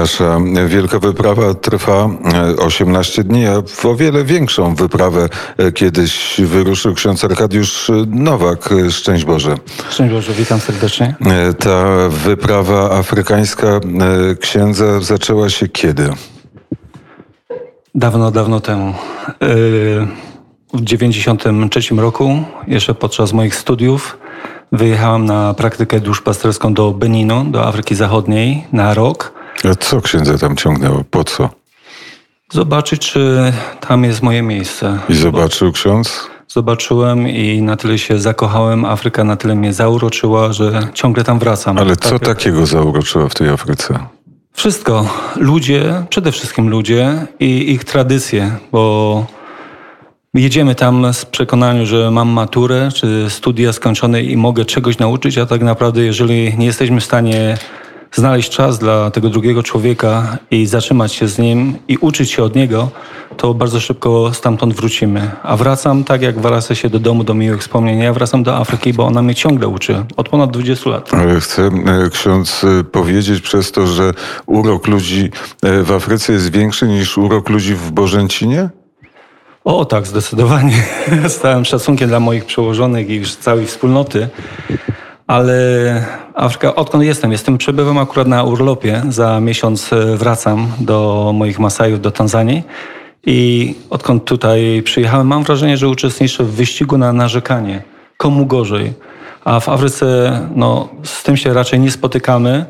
Nasza wielka wyprawa trwa 18 e, dni, a w o wiele większą wyprawę e, kiedyś wyruszył ksiądz Arkadiusz Nowak. Szczęść Boże. Szczęść Boże, witam serdecznie. E, ta wyprawa afrykańska księdza zaczęła się kiedy? Dawno, dawno temu. W 1993 roku, jeszcze podczas moich studiów, wyjechałem na praktykę duszpasterską do Beninu, do Afryki Zachodniej na rok. A co księdza tam ciągnęło? Po co? Zobaczyć, czy tam jest moje miejsce. I zobaczył ksiądz? Zobaczyłem i na tyle się zakochałem. Afryka na tyle mnie zauroczyła, że ciągle tam wracam. Ale co tak, takiego zauroczyło w tej Afryce? Wszystko. Ludzie, przede wszystkim ludzie i ich tradycje, bo jedziemy tam z przekonaniu, że mam maturę czy studia skończone i mogę czegoś nauczyć, a tak naprawdę jeżeli nie jesteśmy w stanie znaleźć czas dla tego drugiego człowieka i zatrzymać się z nim i uczyć się od niego, to bardzo szybko stamtąd wrócimy. A wracam tak, jak wraca się do domu, do miłych wspomnień. Ja wracam do Afryki, bo ona mnie ciągle uczy. Od ponad 20 lat. Ale chcę e, ksiądz e, powiedzieć przez to, że urok ludzi e, w Afryce jest większy niż urok ludzi w Bożęcinie? O tak, zdecydowanie. Z całym szacunkiem dla moich przełożonych i całej wspólnoty ale Afryka, odkąd jestem, jestem, przebywam akurat na urlopie, za miesiąc e, wracam do moich Masajów, do Tanzanii i odkąd tutaj przyjechałem, mam wrażenie, że uczestniczę w wyścigu na narzekanie. Komu gorzej? A w Afryce no, z tym się raczej nie spotykamy,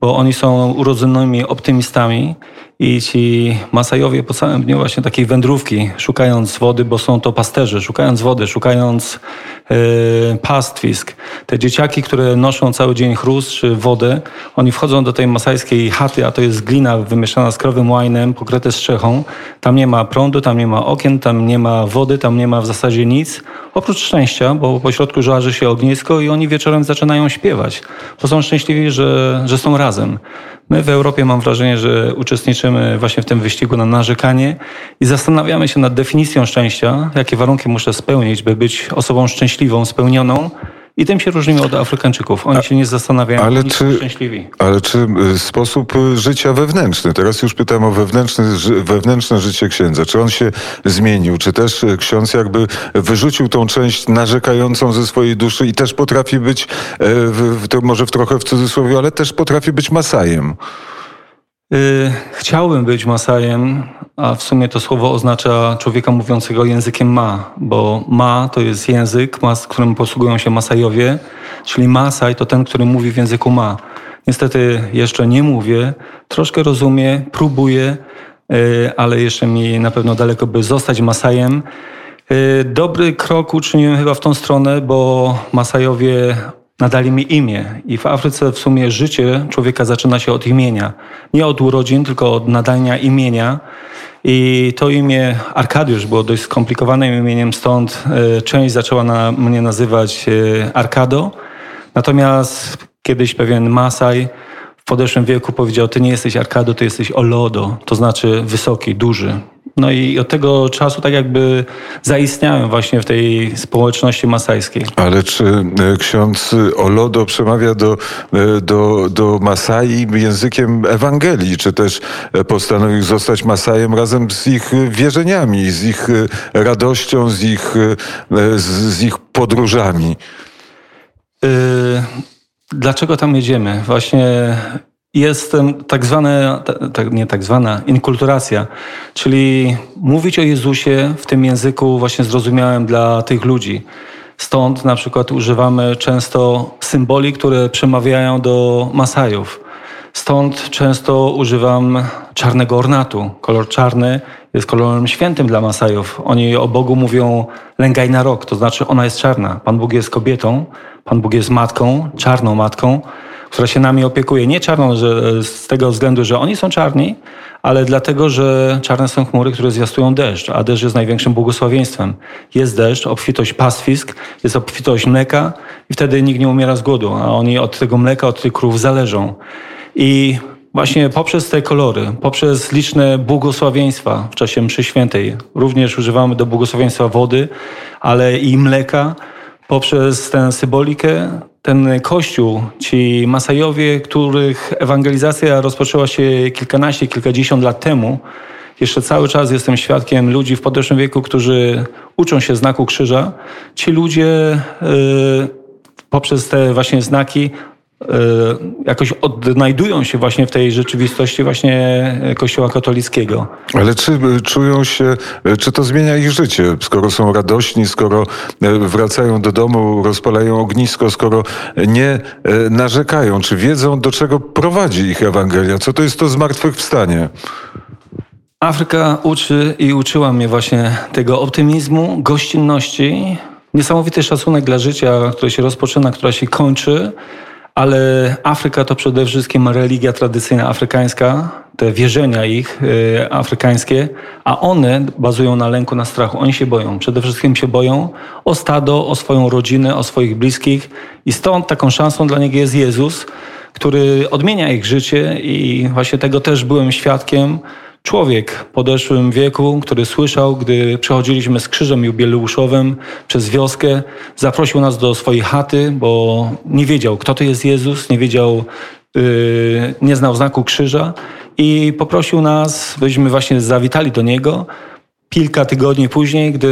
bo oni są urodzonymi optymistami i ci Masajowie po całym dniu właśnie takiej wędrówki, szukając wody, bo są to pasterze, szukając wody, szukając yy, pastwisk. Te dzieciaki, które noszą cały dzień chrust czy wodę, oni wchodzą do tej masajskiej chaty, a to jest glina wymieszana z krowym łajnem, pokryte strzechą. Tam nie ma prądu, tam nie ma okien, tam nie ma wody, tam nie ma w zasadzie nic. Oprócz szczęścia, bo po środku żarzy się ognisko i oni wieczorem zaczynają śpiewać. Bo są szczęśliwi, że, że są razem. My w Europie mam wrażenie, że uczestniczymy właśnie w tym wyścigu na narzekanie i zastanawiamy się nad definicją szczęścia, jakie warunki muszę spełnić, by być osobą szczęśliwą, spełnioną. I tym się różnimy od Afrykańczyków. Oni A, się nie zastanawiają, ale oni czy, są szczęśliwi. Ale czy y, sposób y, życia wewnętrzny, teraz już pytam o wewnętrzne, wewnętrzne życie księdza, czy on się zmienił? Czy też y, ksiądz jakby wyrzucił tą część narzekającą ze swojej duszy i też potrafi być, to może w trochę w cudzysłowie, ale też potrafi być masajem? Chciałbym być Masajem, a w sumie to słowo oznacza człowieka mówiącego językiem ma, bo ma to jest język, z którym posługują się Masajowie, czyli Masaj to ten, który mówi w języku ma. Niestety jeszcze nie mówię, troszkę rozumiem, próbuję, y, ale jeszcze mi na pewno daleko, by zostać Masajem. Y, dobry krok uczyniłem chyba w tą stronę, bo Masajowie nadali mi imię. I w Afryce w sumie życie człowieka zaczyna się od imienia. Nie od urodzin, tylko od nadania imienia. I to imię Arkadiusz było dość skomplikowanym imieniem, stąd e, część zaczęła na mnie nazywać e, Arkado. Natomiast kiedyś pewien Masaj w podeszłym wieku powiedział, ty nie jesteś Arkado, ty jesteś Olodo, to znaczy wysoki, duży. No i od tego czasu tak jakby zaistniałem właśnie w tej społeczności masajskiej. Ale czy e, ksiądz Olodo przemawia do, e, do, do Masai językiem Ewangelii, czy też e, postanowił zostać Masajem razem z ich wierzeniami, z ich radością, z ich, z ich podróżami? Dlaczego tam jedziemy? Właśnie jest tak zwana, nie tak zwana, inkulturacja, czyli mówić o Jezusie w tym języku właśnie zrozumiałym dla tych ludzi. Stąd na przykład używamy często symboli, które przemawiają do Masajów. Stąd często używam czarnego ornatu. Kolor czarny jest kolorem świętym dla Masajów. Oni o Bogu mówią lęgaj na rok, to znaczy ona jest czarna. Pan Bóg jest kobietą, Pan Bóg jest matką, czarną matką która się nami opiekuje. Nie czarną że, z tego względu, że oni są czarni, ale dlatego, że czarne są chmury, które zwiastują deszcz, a deszcz jest największym błogosławieństwem. Jest deszcz, obfitość pastwisk, jest obfitość mleka i wtedy nikt nie umiera z głodu, a oni od tego mleka, od tych krów zależą. I właśnie poprzez te kolory, poprzez liczne błogosławieństwa w czasie mszy świętej, również używamy do błogosławieństwa wody, ale i mleka, poprzez tę symbolikę ten kościół, ci Masajowie, których ewangelizacja rozpoczęła się kilkanaście, kilkadziesiąt lat temu, jeszcze cały czas jestem świadkiem ludzi w podeszłym wieku, którzy uczą się znaku krzyża. Ci ludzie y, poprzez te właśnie znaki jakoś odnajdują się właśnie w tej rzeczywistości właśnie Kościoła katolickiego. Ale czy y, czują się, czy to zmienia ich życie, skoro są radośni, skoro wracają do domu, rozpalają ognisko, skoro nie narzekają, czy wiedzą, do czego prowadzi ich Ewangelia? Co to jest to zmartwychwstanie? Afryka uczy i uczyła mnie właśnie tego optymizmu, gościnności, niesamowity szacunek dla życia, które się rozpoczyna, która się kończy, ale Afryka to przede wszystkim religia tradycyjna afrykańska, te wierzenia ich y, afrykańskie, a one bazują na lęku, na strachu. Oni się boją. Przede wszystkim się boją o stado, o swoją rodzinę, o swoich bliskich i stąd taką szansą dla nich jest Jezus, który odmienia ich życie i właśnie tego też byłem świadkiem człowiek w podeszłym wieku, który słyszał, gdy przechodziliśmy z krzyżem jubileuszowym przez wioskę, zaprosił nas do swojej chaty, bo nie wiedział, kto to jest Jezus, nie wiedział, yy, nie znał znaku krzyża i poprosił nas, byśmy właśnie zawitali do niego. Kilka tygodni później, gdy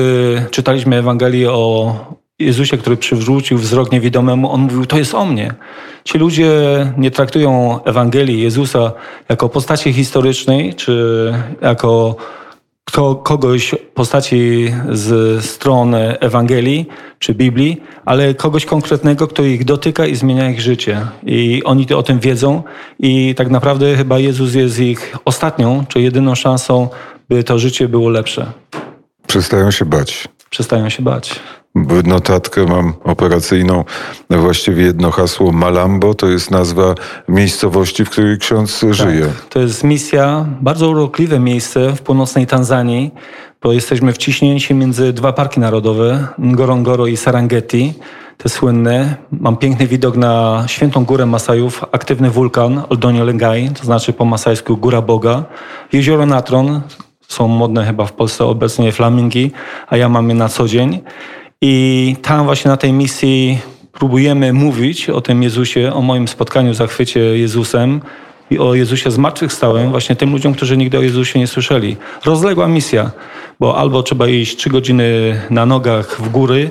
czytaliśmy Ewangelię o Jezusie, który przywrócił wzrok niewidomemu, on mówił, to jest o mnie. Ci ludzie nie traktują Ewangelii Jezusa jako postaci historycznej, czy jako kto, kogoś postaci z strony Ewangelii czy Biblii, ale kogoś konkretnego, kto ich dotyka i zmienia ich życie. I oni o tym wiedzą i tak naprawdę chyba Jezus jest ich ostatnią, czy jedyną szansą, by to życie było lepsze. Przestają się bać. Przestają się bać. Notatkę mam operacyjną, właściwie jedno hasło Malambo, to jest nazwa miejscowości, w której ksiądz żyje. To jest misja, bardzo urokliwe miejsce w północnej Tanzanii, bo jesteśmy wciśnięci między dwa parki narodowe, Ngorongoro i Serengeti, te słynne. Mam piękny widok na świętą górę Masajów, aktywny wulkan Oldonio Lengai, to znaczy po masajsku Góra Boga, jezioro Natron, są modne chyba w Polsce obecnie flamingi, a ja mam je na co dzień. I tam właśnie na tej misji próbujemy mówić o tym Jezusie, o moim spotkaniu, zachwycie Jezusem i o Jezusie zmartwychwstałym właśnie tym ludziom, którzy nigdy o Jezusie nie słyszeli. Rozległa misja, bo albo trzeba iść trzy godziny na nogach w góry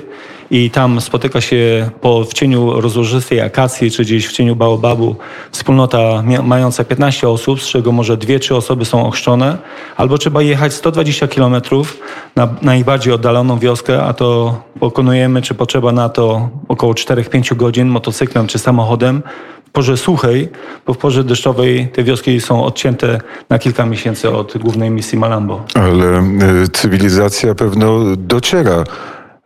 i tam spotyka się po, w cieniu rozłożystej akacji, czy gdzieś w cieniu baobabu wspólnota mająca 15 osób, z czego może dwie, trzy osoby są ochrzczone, albo trzeba jechać 120 kilometrów na najbardziej oddaloną wioskę, a to pokonujemy, czy potrzeba na to około 4-5 godzin motocyklem czy samochodem, porze suchej, bo w porze deszczowej te wioski są odcięte na kilka miesięcy od głównej misji Malambo. Ale y, cywilizacja pewno dociera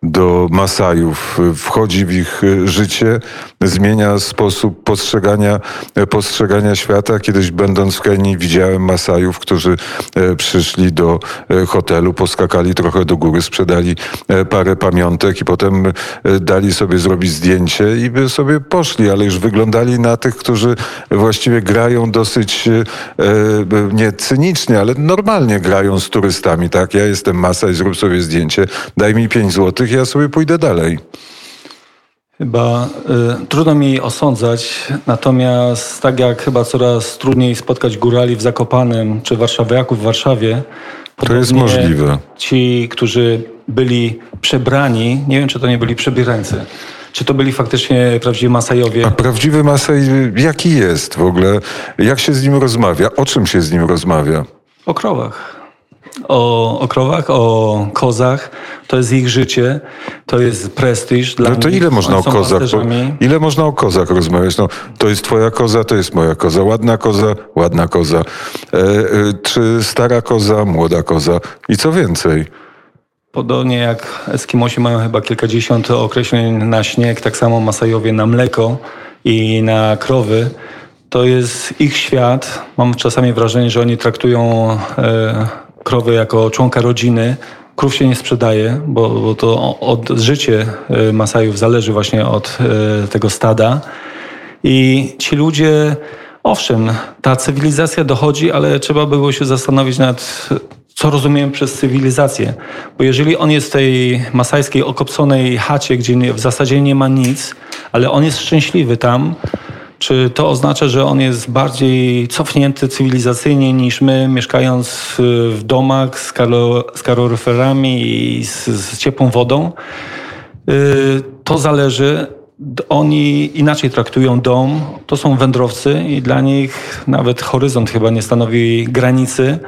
do Masajów, wchodzi w ich życie, zmienia sposób postrzegania, postrzegania świata. Kiedyś będąc w Kenii widziałem Masajów, którzy e, przyszli do e, hotelu, poskakali trochę do góry, sprzedali e, parę pamiątek i potem dali sobie zrobić zdjęcie i by sobie poszli, ale już wyglądali na tych, którzy właściwie grają dosyć nie cynicznie, ale normalnie grają z turystami, tak? Ja jestem Masaj, zrób sobie zdjęcie, daj mi 5 złotych, ja sobie pójdę dalej. Chyba y, trudno mi osądzać, natomiast tak jak chyba coraz trudniej spotkać górali w Zakopanem czy warszawiaków w Warszawie. To jest możliwe. Ci, którzy byli przebrani, nie wiem czy to nie byli przebierańcy, czy to byli faktycznie prawdziwi Masajowie. A prawdziwy Masaj jaki jest w ogóle? Jak się z nim rozmawia? O czym się z nim rozmawia? O krowach o, o krowach, o kozach. To jest ich życie, to jest prestiż dla No to nich. ile można o kozach? Ile można o kozach rozmawiać? No, to jest twoja koza, to jest moja koza. Ładna koza, ładna koza. E, e, czy stara koza, młoda koza i co więcej? Podobnie jak Eskimosi mają chyba kilkadziesiąt określeń na śnieg, tak samo Masajowie na mleko i na krowy. To jest ich świat. Mam czasami wrażenie, że oni traktują e, krowy jako członka rodziny. Krów się nie sprzedaje, bo, bo to od życie e, Masajów zależy właśnie od e, tego stada. I ci ludzie, owszem, ta cywilizacja dochodzi, ale trzeba było się zastanowić nad co rozumiem przez cywilizację. Bo jeżeli on jest w tej masajskiej okopconej chacie, gdzie w zasadzie nie ma nic, ale on jest szczęśliwy tam. Czy to oznacza, że on jest bardziej cofnięty cywilizacyjnie niż my, mieszkając w, domach z, kalo, z kaloryferami i z, z ciepłą wodą? Yy, to zależy. Oni inaczej traktują dom. To są wędrowcy i dla nich nawet horyzont chyba nie stanowi granicy.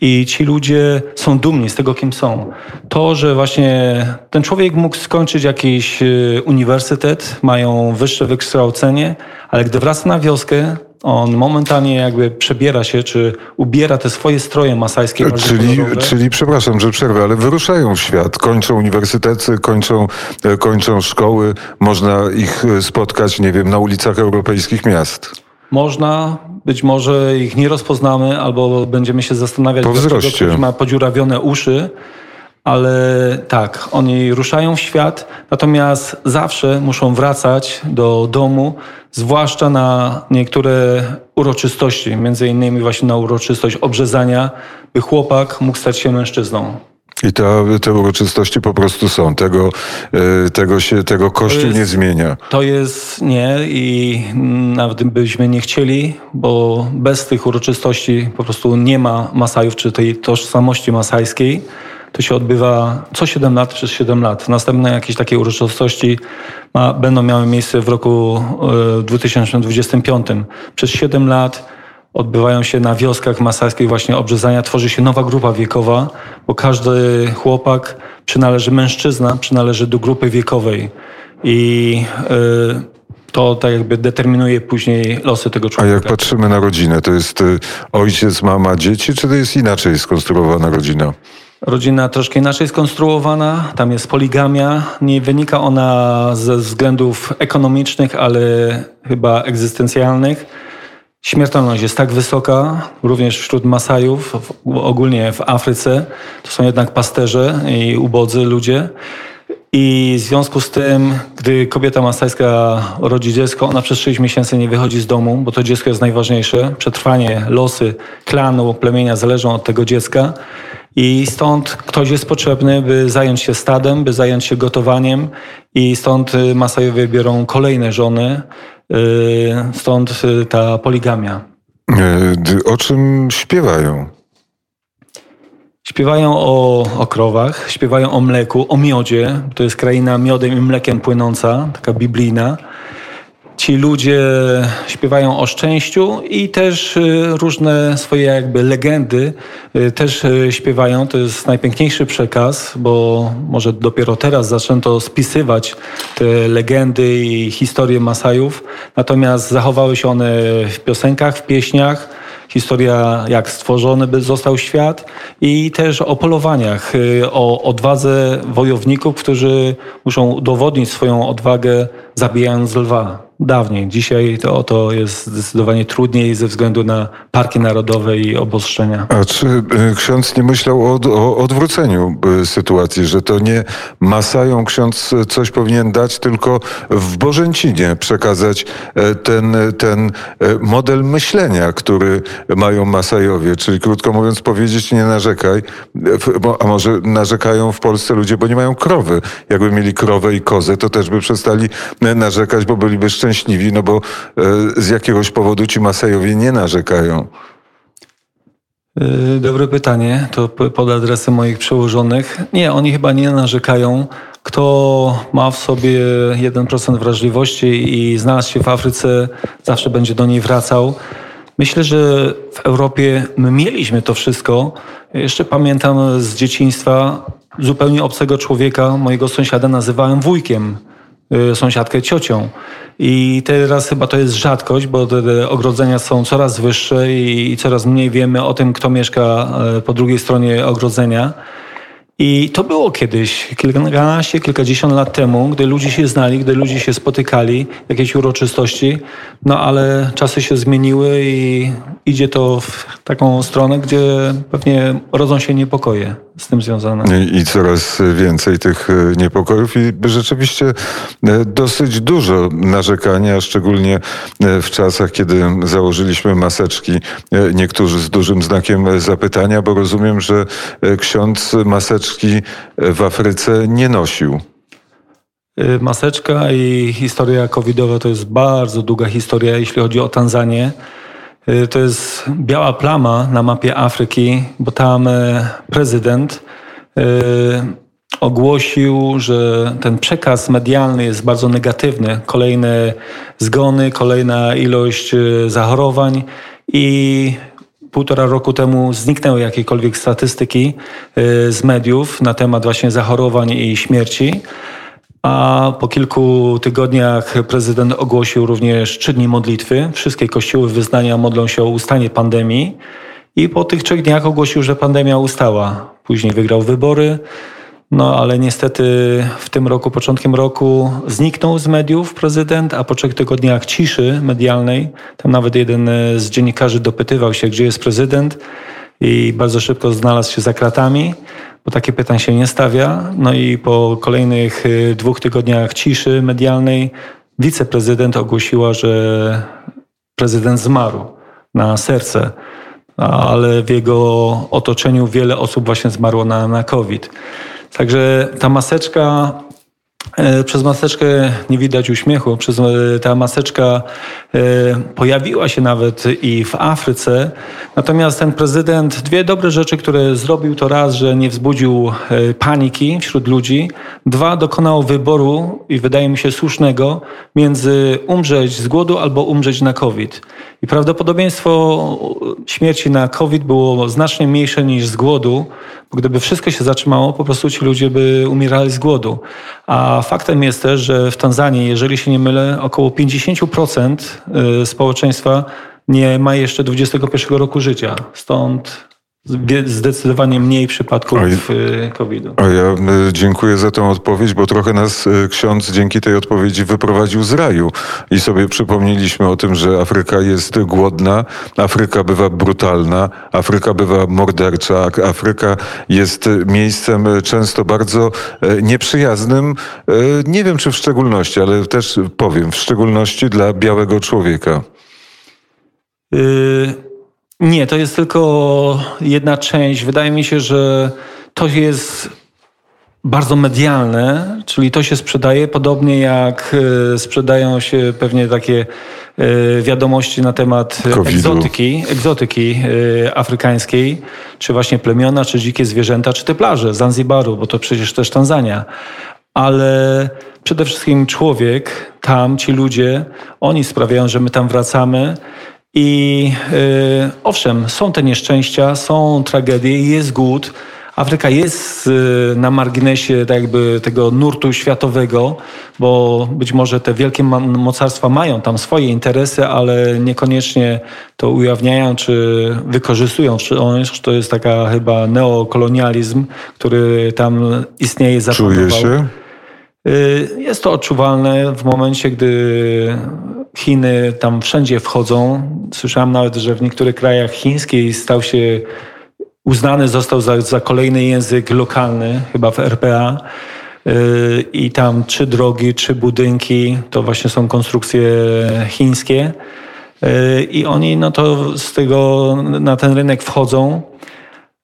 I ci ludzie są dumni z tego, kim są. To, że właśnie ten człowiek mógł skończyć jakiś y, uniwersytet, mają wyższe wykształcenie, ale gdy wraca na wioskę, on momentalnie jakby przebiera się, czy ubiera te swoje stroje masajskie. Czyli, kolorowe. czyli, przepraszam, że przerwę, ale wyruszają w świat, kończą uniwersytety, kończą, e, kończą szkoły, można ich e, spotkać, nie wiem, na ulicach europejskich miast. Można, być może ich nie rozpoznamy, albo będziemy się zastanawiać, Po dlaczego wzroście. ktoś ma podziurawione uszy, ale tak, oni ruszają w świat, natomiast zawsze muszą wracać do domu, zwłaszcza na niektóre uroczystości, między innymi właśnie na uroczystość obrzezania, by chłopak mógł stać się mężczyzną. I ta, te uroczystości po prostu są. Tego, e, tego, się, tego Kościół jest- nie zmienia. To jest nie i nawet byśmy nie chcieli, bo bez tych uroczystości po prostu nie ma Masajów, czy tej tożsamości masajskiej. To się odbywa co 7 lat przez 7 lat. Następne jakieś takie uroczystości ma, będą miały miejsce w roku e, 2025. Przez 7 lat odbywają się na wioskach masajskich właśnie obrzezania. Tworzy się nowa grupa wiekowa, bo każdy chłopak przynależy, mężczyzna przynależy do grupy wiekowej. I y, to tak jakby determinuje później losy tego A człowieka. jak patrzymy na rodzinę, to jest e, ojciec, mama, dzieci, czy to jest inaczej skonstruowana rodzina? Rodzina troszkę inaczej skonstruowana, tam jest poligamia. Nie wynika ona ze względów ekonomicznych, ale chyba egzystencjalnych. Śmiertelność jest tak wysoka, również wśród Masajów, ogólnie w Afryce. To są jednak pasterze i ubodzy ludzie. I w związku z tym, gdy kobieta masajska rodzi dziecko, ona przez 6 miesięcy nie wychodzi z domu, bo to dziecko jest najważniejsze. Przetrwanie, losy klanu, plemienia zależą od tego dziecka. I stąd ktoś jest potrzebny, by zająć się stadem, by zająć się gotowaniem. I stąd y, Masajowie biorą kolejne żony. Y, Stąd y, ta poligamia. D- O czym śpiewają? Śpiewają o, o krowach, śpiewają o mleku, o miodzie. To jest kraina miodem i mlekiem płynąca, taka biblijna. Ci ludzie śpiewają o szczęściu i też y, różne swoje jakby legendy y, też y, śpiewają. To jest najpiękniejszy przekaz, bo może dopiero teraz zaczęto spisywać te legendy i historie Masajów. Natomiast zachowały się one w piosenkach, w pieśniach historia, jak stworzony został świat i też o polowaniach, o odwadze wojowników, którzy muszą udowodnić swoją odwagę zabijając lwa. Dawniej. Dzisiaj to, to jest zdecydowanie trudniej ze względu na parki narodowe i obostrzenia. A czy e, ksiądz nie myślał o, o odwróceniu e, sytuacji, że to nie Masają ksiądz coś powinien dać, tylko w Bożęcinie przekazać e, ten, ten model myślenia, który mają Masajowie, czyli krótko mówiąc powiedzieć nie narzekaj, a może narzekają w Polsce ludzie, bo nie mają krowy. Jakby mieli krowę i kozę, to też by przestali narzekać, bo byliby szczęśliwi, no bo e, z jakiegoś powodu ci Masajowie nie narzekają. Yy, Dobre pytanie, to pod adresem moich przełożonych. Nie, oni chyba nie narzekają. Kto ma w sobie 1% wrażliwości i znalazł się w Afryce, zawsze będzie do niej wracał. Myślę, że w Europie my mieliśmy to wszystko. Jeszcze pamiętam z dzieciństwa zupełnie obcego człowieka, mojego sąsiada nazywałem wujkiem sąsiadkę ciocią. I teraz chyba to jest rzadkość, bo te, ogrodzenia są coraz wyższe i, coraz mniej wiemy o tym, kto mieszka e, po drugiej stronie ogrodzenia. I to było kiedyś, kilkanaście, kilkadziesiąt lat temu, gdy ludzie się znali, gdy ludzie się spotykali, jakieś uroczystości, no ale czasy się zmieniły i idzie to w taką stronę, gdzie pewnie rodzą się niepokoje z tym związane. I, I coraz więcej tych e, niepokojów i rzeczywiście e, dosyć dużo narzekania, szczególnie e, w czasach, kiedy założyliśmy maseczki, niektórzy z dużym znakiem zapytania, bo rozumiem, że ksiądz maseczki w Afryce nie nosił. Y, Maseczka i historia covidowa to jest bardzo długa historia, jeśli chodzi o Tanzanię. Y, To jest biała plama na mapie Afryki, bo tam e, prezydent e, ogłosił, że ten przekaz medialny jest bardzo negatywny. Kolejne zgony, kolejna ilość zachorowań i półtora roku temu zniknęły jakiekolwiek statystyki z mediów na temat właśnie zachorowań i śmierci. A po kilku tygodniach prezydent ogłosił również trzy dni modlitwy. Wszystkie kościoły wyznania modlą się o ustanie pandemii. I po tych trzech dniach ogłosił, że pandemia ustała. Później wygrał wybory. No ale niestety w tym roku, początkiem roku zniknął z mediów prezydent, a po trzech tygodniach ciszy medialnej, tam nawet jeden z dziennikarzy dopytywał się, gdzie jest prezydent i bardzo szybko znalazł się za kratami, bo takie pytań się nie stawia. No i po kolejnych y, dwóch tygodniach ciszy medialnej wiceprezydent ogłosiła, że prezydent zmarł na serce, ale w jego otoczeniu wiele osób właśnie zmarło na, na COVID. Także ta maseczka, przez maseczkę nie widać uśmiechu, przez e, ta maseczka e, pojawiła się nawet i w Afryce. Natomiast ten prezydent, dwie dobre rzeczy, które zrobił, to raz, że nie wzbudził e, paniki wśród ludzi, dwa, dokonał wyboru i wydaje mi się słusznego między umrzeć z głodu albo umrzeć na COVID. I prawdopodobieństwo śmierci na COVID było znacznie mniejsze niż z głodu, bo gdyby wszystko się zatrzymało, po prostu ci ludzie by umierali z głodu. A faktem jest też, że w Tanzanii, jeżeli się nie mylę, około 50% y, społeczeństwa nie ma jeszcze 21 roku życia. Stąd zdecydowanie mniej przypadków y, COVID-u. A ja y, dziękuję za tę odpowiedź, bo trochę nas y, ksiądz dzięki tej odpowiedzi wyprowadził z raju i sobie przypomnieliśmy o tym, że Afryka jest głodna, Afryka bywa brutalna, Afryka bywa mordercza, Afryka jest miejscem często bardzo nieprzyjaznym, nie wiem czy w szczególności, ale też powiem, w szczególności dla białego człowieka. Y, Nie, to jest tylko jedna część. Wydaje mi się, że to jest bardzo medialne, czyli to się sprzedaje podobnie jak y, sprzedają się pewnie takie y, wiadomości na temat egzotyki, egzotyki y, afrykańskiej, czy właśnie plemiona, czy dzikie zwierzęta, czy te plaże Zanzibaru, bo to przecież też Tanzania. Ale przede wszystkim człowiek, tam ci ludzie, oni sprawiają, że my tam wracamy. I y, owszem, są te nieszczęścia, są tragedie, jest głód. Afryka jest y, na marginesie tak jakby tego nurtu światowego, bo być może te wielkie mocarstwa mają tam swoje interesy, ale niekoniecznie to ujawniają czy wykorzystują. Wciąż To jest taka chyba neokolonializm, który tam istnieje, zapanował. Czuje się? Y, Jest to odczuwalne w momencie, gdy Chiny tam wszędzie wchodzą. Słyszałem nawet, że w niektórych krajach chińskich stał się, uznany został za, za kolejny język lokalny, chyba w RPA. Y, I tam trzy drogi, trzy budynki to właśnie są konstrukcje chińskie. Y, I oni no to z tego na ten rynek wchodzą.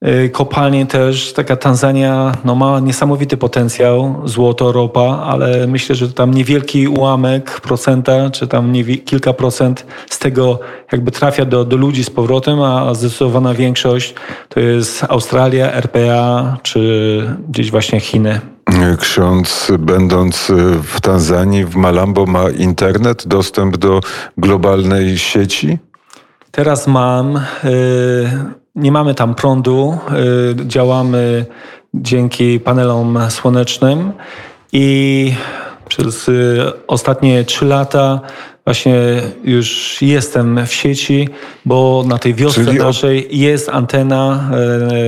Y, Kopalnie też, taka Tanzania no, ma niesamowity potencjał, złoto, ropa, ale myślę, że tam niewielki ułamek procenta, czy tam kilka procent z tego jakby trafia do, do ludzi z powrotem, a zdecydowana większość to jest Australia, RPA, czy gdzieś właśnie Chiny. Ksiądz, będąc w Tanzanii, w Malambo, ma internet, dostęp do globalnej sieci? Teraz mam, y, nie mamy tam prądu, y, działamy dzięki panelom słonecznym i przez y, ostatnie trzy lata właśnie już jestem w sieci, bo na tej wiosce Czyli o- naszej jest antena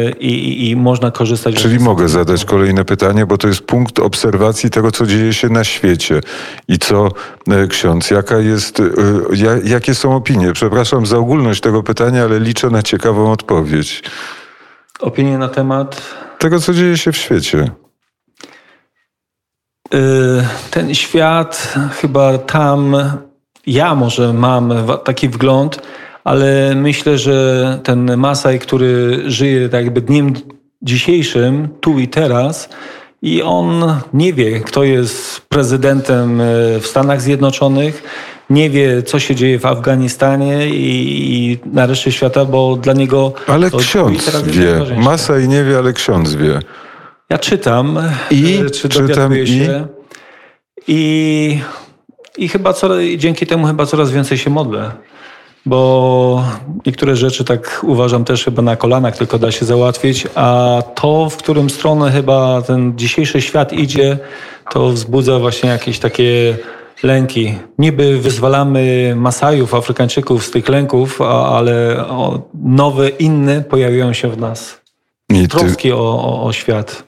y, i, i, i można korzystać. Czyli mogę zadać kolejne pytanie, bo to jest punkt obserwacji tego, co dzieje się na świecie. I co, e, ksiądz, jaka jest, ja, jakie są opinie? Przepraszam za ogólność tego pytania, ale liczę na ciekawą odpowiedź. Opinie na temat Tego, co dzieje się w świecie. Y, ten świat, chyba tam ja może mam taki wgląd, ale myślę, że ten Masaj, który żyje tak jakby dniem dzisiejszym, tu i teraz i on nie wie, kto jest prezydentem e, w Stanach Zjednoczonych, nie wie, co się dzieje w Afganistanie i, i na reszcie świata, bo dla niego... Ale to ksiądz wie. Masa i nie wie, ale ksiądz wie. Ja czytam, I? e, czy Czytam dowiaduję i? się i, i chyba i dzięki temu chyba coraz więcej się modlę. Bo niektóre rzeczy tak uważam też chyba na kolanach tylko da się załatwić, a to, w którym stronę chyba ten dzisiejszy świat idzie, to wzbudza właśnie jakieś takie lęki. Niby wyzwalamy Masajów, Afrykańczyków z tych lęków, a, ale nowe, inne pojawiają się w nas. I ty, Troski o, o, o świat.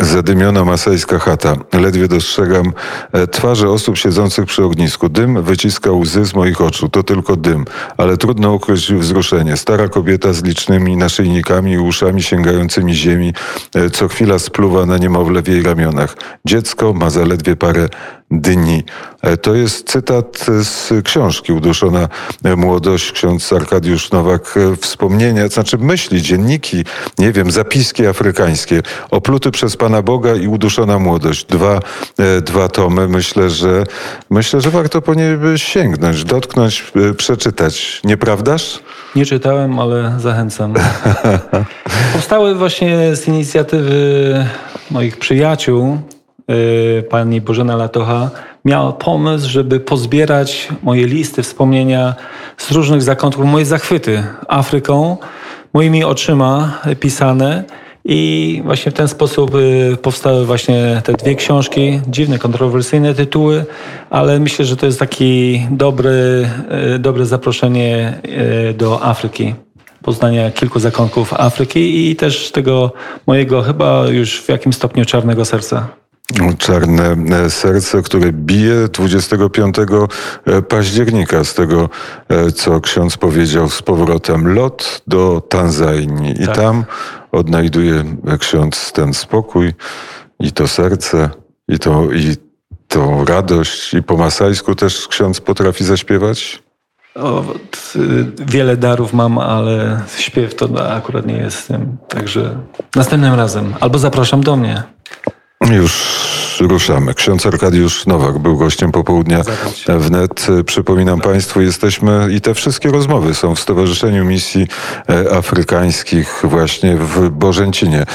Zadymiona masajska chata. Ledwie dostrzegam e, twarze osób siedzących przy ognisku. Dym wyciska łzy z moich oczu. To tylko dym, ale trudno ukryć wzruszenie. Stara kobieta z licznymi naszyjnikami i uszami sięgającymi ziemi, e, co chwila spluwa na niemowlę w jej ramionach. Dziecko ma zaledwie parę dni. E, To jest cytat z książki Uduszona młodość. Ksiądz Arkadiusz Nowak e, wspomnienia, znaczy myśli, dzienniki, nie wiem, zapiski afrykańskie, opluty przez Pana Boga i uduszona młodość. Dwa, e, dwa tomy. Myślę, że myślę, że warto po nie sięgnąć, dotknąć, e, przeczytać. Nieprawdaż? Nie czytałem, ale zachęcam. Powstały właśnie z inicjatywy moich przyjaciół. Yy, Pani Bożena Latocha miała pomysł, żeby pozbierać moje listy, wspomnienia z różnych zakątków, moje zachwyty Afryką, moimi oczyma pisane. I właśnie w ten sposób y, powstały właśnie te dwie książki, dziwne, kontrowersyjne tytuły, ale myślę, że to jest taki dobry, y, dobre zaproszenie do Afryki. Poznania kilku zakątków Afryki i też tego mojego chyba już w jakimś stopniu czarnego serca. Czarne e, serce, które bije 25 października z tego, e, co ksiądz powiedział z powrotem. Lot do Tanzanii. I Tak. tam odnajduje ksiądz ten spokój i to serce, i, to, i tą radość. I po masajsku też ksiądz potrafi zaśpiewać? O, wiele darów mam, ale śpiew to akurat nie jest tym. Także następnym razem. Albo zapraszam do mnie. Już ruszamy. Ksiądz Arkadiusz Nowak był gościem popołudnia wnet. Przypominam Państwu, jesteśmy i te wszystkie rozmowy są w Stowarzyszeniu Misji e, Afrykańskich właśnie w Bożęcinie.